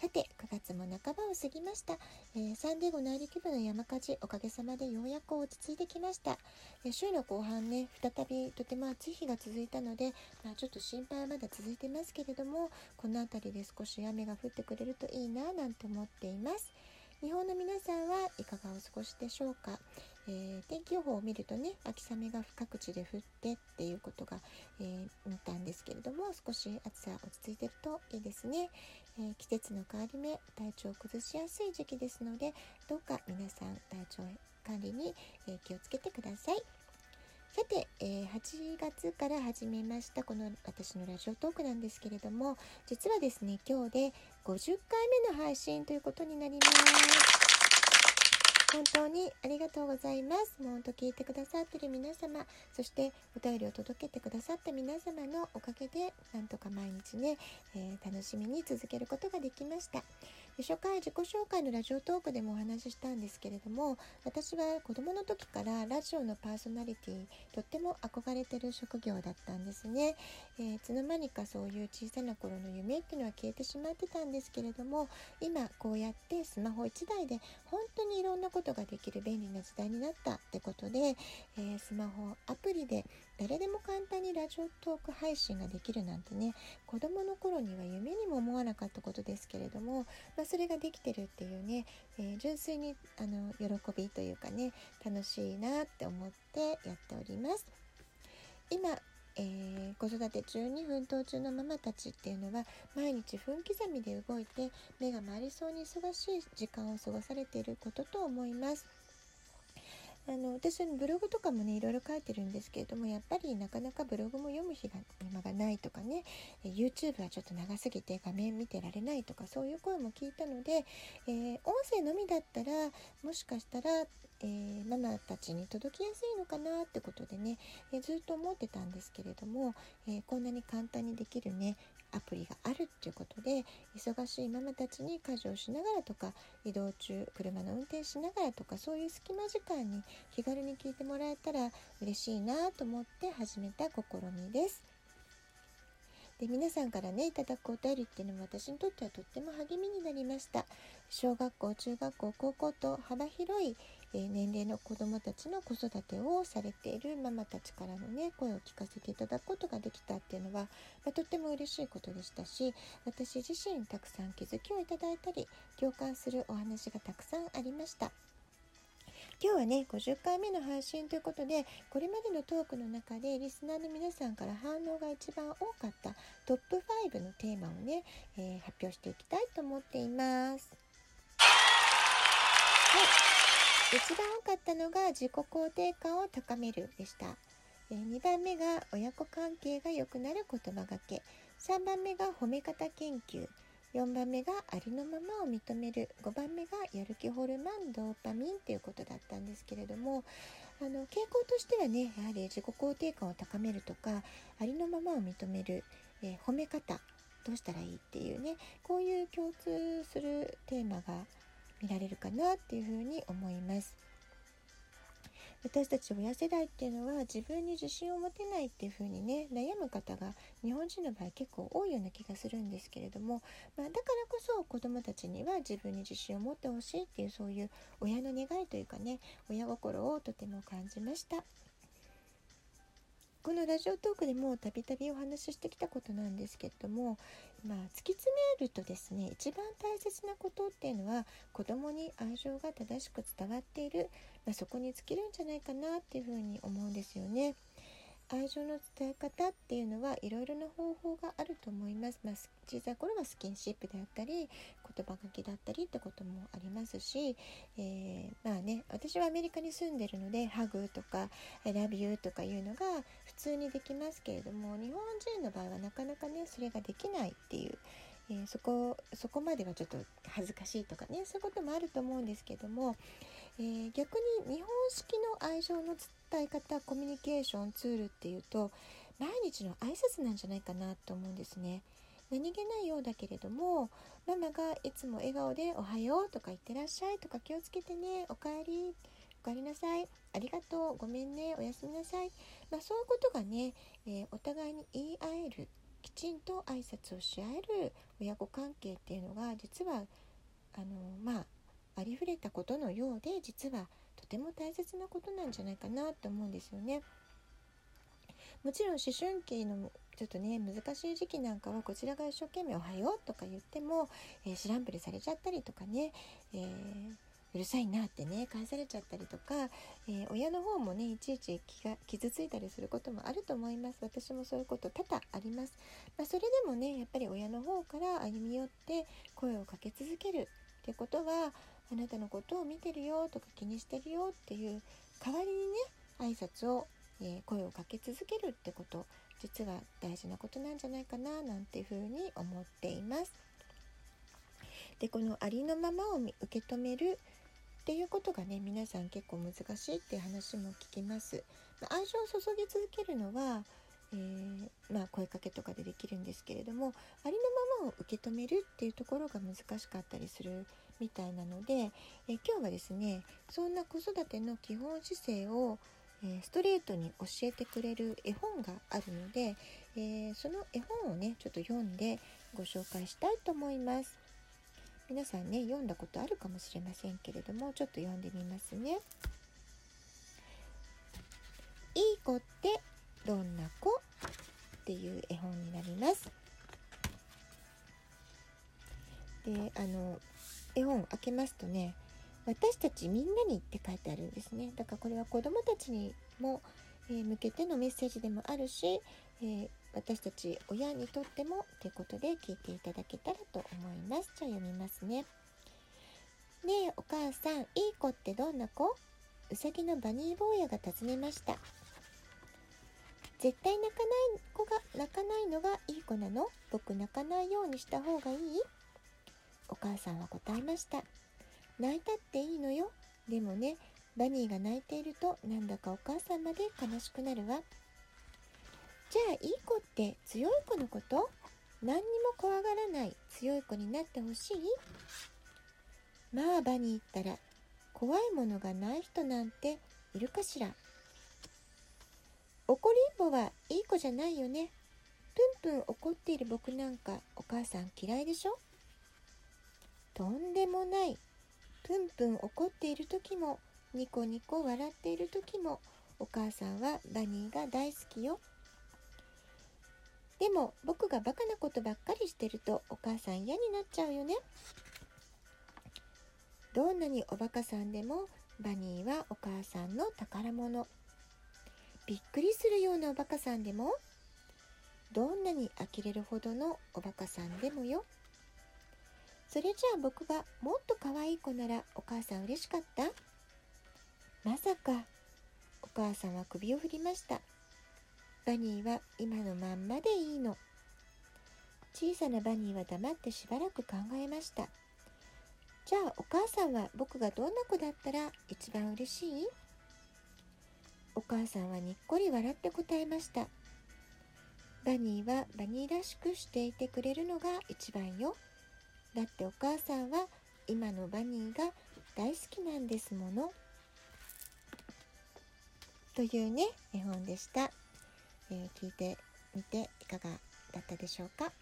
さて9月も半ばを過ぎました、えー、サンディエゴ内陸部の山火事おかげさまでようやく落ち着いてきました、えー、週の後半ね再びとても暑い日が続いたので、まあ、ちょっと心配はまだ続いてますけれどもこの辺りで少し雨が降ってくれるといいななんて思っています。日本の皆さんはいかがお過ごしでしょうか、えー、天気予報を見るとね秋雨が各地で降ってっていうことが、えー、見たんですけれども少し暑さ落ち着いてるといいですね、えー、季節の変わり目体調を崩しやすい時期ですのでどうか皆さん体調管理に、え気をつけてください。さて、え、8月から始めましたこの私のラジオトークなんですけれども実はですね今日で50回目の配信ということになります。本当にありがとうございます。もう本当聞いてくださってる皆様、そしてお便りを届けてくださった皆様のおかげで、なんとか毎日ね、えー、楽しみに続けることができました。初回自己紹介のラジオトークでもお話ししたんですけれども私は子供の時からラジオのパーソナリティとっても憧れてる職業だったんですね、えー、いつの間にかそういう小さな頃の夢っていうのは消えてしまってたんですけれども今こうやってスマホ1台で本当にいろんなことができる便利な時代になったってことで、えー、スマホアプリで誰でも簡単にラジオトーク配信ができるなんてね子供の頃には夢にも思わなかったことですけれども、まあ、それができてるっていうね、えー、純粋にあの喜びというかね楽しいなって思ってやっております。今えー、子育て中に奮闘中のママたちっていうのは毎日分刻みで動いて目が回りそうに忙しい時間を過ごされていることと思います。あの私ブログとかもねいろいろ書いてるんですけれどもやっぱりなかなかブログも読む日が今がないとかね YouTube はちょっと長すぎて画面見てられないとかそういう声も聞いたので、えー、音声のみだったらもしかしたら、えー、ママたちに届きやすいのかなってことでね、えー、ずっと思ってたんですけれども、えこんなに簡単にできるねアプリがあるっていうことで忙しいママたちに家事をしながらとか移動中車の運転しながらとかそういう隙間時間に気軽に聞いてもらえたら嬉しいなと思って始めた試みです。で皆さんからねいただくお便りっていうのも私にとってはとっても励みになりました小学校中学校高校と幅広いえー、年齢の子どもたちの子育てをされているママたちからのね声を聞かせていただくことができたっていうのは、まあ、とっても嬉しいことでしたし私自身たくさん気づきをいただいたり共感するお話がたくさんありました。今日はね50回目の配信ということでこれまでのトークの中でリスナーの皆さんから反応が一番多かったトップ5のテーマをね、えー、発表していきたいと思っています。はい一番多かったのが自己肯定感を高めるでした。2番目が親子関係が良くなる言葉がけ。3番目が褒め方研究。4番目がありのままを認める。5番目がやる気ホルモン、ドーパミンということだったんですけれども、あの傾向としてはね、やはり自己肯定感を高めるとか、ありのままを認める、えー、褒め方、どうしたらいいっていうね、こういう共通するテーマが見られるかなっていうふうに思います。私たち親世代っていうのは自分に自信を持てないっていうふうにね悩む方が日本人の場合結構多いような気がするんですけれども、まあ、だからこそ子どもたちには自分に自信を持ってほしいっていうそういう親の願いというかね親心をとても感じました。このラジオトークでもたびたびお話ししてきたことなんですけれども、まあ、突き詰めるとですね一番大切なことっていうのは子供に愛情が正しく伝わっている、まあ、そこに尽きるんじゃないかなっていうふうに思うんですよね。愛情の伝え方っていうのはいろいろな方法があると思います。まあ、小さい頃はスキンシップであったり言葉書きだったりってこともありますし、えー、まあね私はアメリカに住んでるのでハグとか「I love you」とかいうのが通にできますけれども日本人の場合はなかなかねそれができないっていう。えー、そこそこまではちょっと恥ずかしいとかねそういうこともあると思うんですけども、えー、逆に日本式の愛情の伝え方コミュニケーションツールっていうと毎日の挨拶なんじゃないかなと思うんですね。何気ないようだけれどもママがいつも笑顔で「おはよう」とか「いってらっしゃい」とか「気をつけてね」「おかえり」「おかえりなさい」「ありがとう」「ごめんね」「おやすみなさい」まあ、そういうことがね、えー、お互いに言い合えるきちんと挨拶をし合える親子関係っていうのが実はあのまあありふれたことのようで実はとても大切なことなんじゃないかなと思うんですよね。もちろん思春期のちょっとね難しい時期なんかはこちらが一生懸命「おはよう」とか言っても、えー、知らんぷりされちゃったりとかね、えー、うるさいなってね返されちゃったりとか、えー、親の方もねいちいち気が傷ついたりすることもあると思います私もそういうこと多々あります、まあ、それでもねやっぱり親の方から歩み寄って声をかけ続けるってことはあなたのことを見てるよとか気にしてるよっていう代わりにね挨拶を、えー、声をかけ続けるってこと実は大事なことなんじゃないかななんていうふうに思っています。でこのありのままを受け止めるっていうことがね皆さん結構難しいっていう話も聞きます。ま愛情を注ぎ続けるのは、えー、まあ、声かけとかでできるんですけれどもありのままを受け止めるっていうところが難しかったりするみたいなので、え今日はですねそんな子育ての基本姿勢を、えストレートに教えてくれる絵本があるので、えー、その絵本をねちょっと読んでご紹介したいと思います。皆さんね読んだことあるかもしれませんけれどもちょっと読んでみますね。いい子ってどんな子っていう絵本になります。であの絵本開けますとね私たちみんなにって書いてあるんですねだからこれは子どもたちにも、えー、向けてのメッセージでもあるし、えー、私たち親にとってもってことで聞いていただけたらと思います。じゃあ読みますね。ねえお母さんいい子ってどんな子？うさぎのバニー坊やが尋ねました。絶対泣かない子が泣かないのがいい子なの？僕泣かないようにした方がいい？お母さんは答えました。泣いたっていいのよ。でもねバニーが泣いているとなんだかお母さんまで悲しくなるわ。じゃあいい子って強い子のこと？何にも怖がらない強い子になってほしい？まあバニーったら怖いものがない人なんているかしら？怒りんぼはいい子じゃないよね？プンプン怒っている僕なんかお母さん嫌いでしょ？とんでもない。プンプン怒っている時もニコニコ笑っている時もお母さんはバニーが大好きよ。でも僕がバカなことばっかりしてるとお母さん嫌になっちゃうよね。どんなにおバカさんでもバニーはお母さんの宝物。びっくりするようなおバカさんでもどんなに呆れるほどのおバカさんでもよ。それじゃあ僕がもっと可愛い子ならお母さん嬉しかった？まさかお母さんは首を振りました。バニーは今のまんまでいいの。小さなバニーは黙ってしばらく考えました。じゃあお母さんは僕がどんな子だったら一番嬉しい？お母さんはにっこり笑って答えました。バニーはバニーらしくしていてくれるのが一番よ。だってお母さんは今のバニーが大好きなんですもの。というね絵本でした、えー、聞いてみていかがだったでしょうか、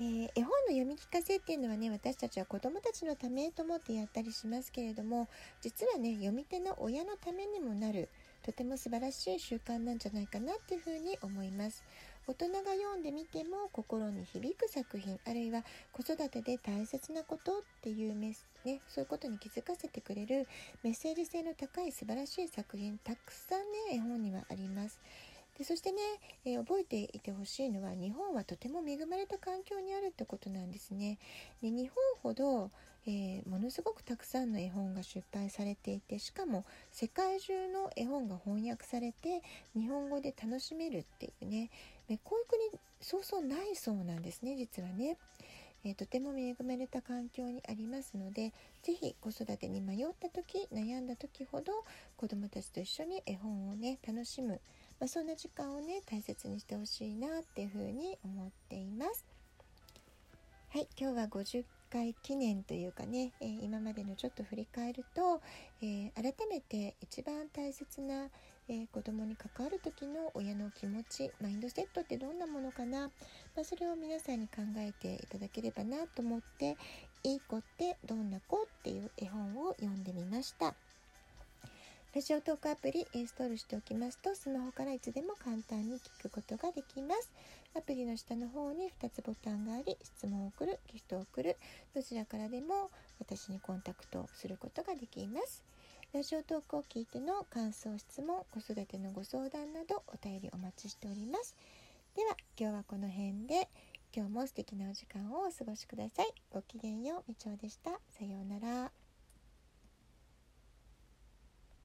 えー、絵本の読み聞かせっていうのはね私たちは子どもたちのためと思ってやったりしますけれども実はね読み手の親のためにもなるとても素晴らしい習慣なんじゃないかなっていうふうに思います。大人が読んでみても心に響く作品あるいは子育てで大切なことっていうメス、ね、そういうことに気づかせてくれるメッセージ性の高い素晴らしい作品たくさんね絵本にはあります。でそしてね、えー、覚えていてほしいのは日本はとても恵まれた環境にあるってことなんですね。で日本ほどえー、ものすごくたくさんの絵本が出版されていてしかも世界中の絵本が翻訳されて日本語で楽しめるっていうねこういう国そうそうないそうなんですね実はね。え、とても恵まれた環境にありますので是非子育てに迷った時悩んだ時ほど子どもたちと一緒に絵本をね楽しむ、まあ、そんな時間をね大切にしてほしいなっていうふうに思っています。はい、今日は50回記念というかね、えー、今までのちょっと振り返ると、えー、改めて一番大切な、えー、子供に関わる時の親の気持ちマインドセットってどんなものかな、まあ、それを皆さんに考えていただければなと思って「いい子ってどんな子?」っていう絵本を読んでみました。ラジオトークアプリインストールしておきますとスマホからいつでも簡単に聞くことができます。アプリの下の方に2つボタンがあり質問を送る、ギフトを送るどちらからでも私にコンタクトすることができます。ラジオトークを聞いての感想、質問、子育てのご相談などお便りお待ちしております。では今日はこの辺で今日も素敵なお時間をお過ごしください。ごきげんよう、みちおでした。さようなら。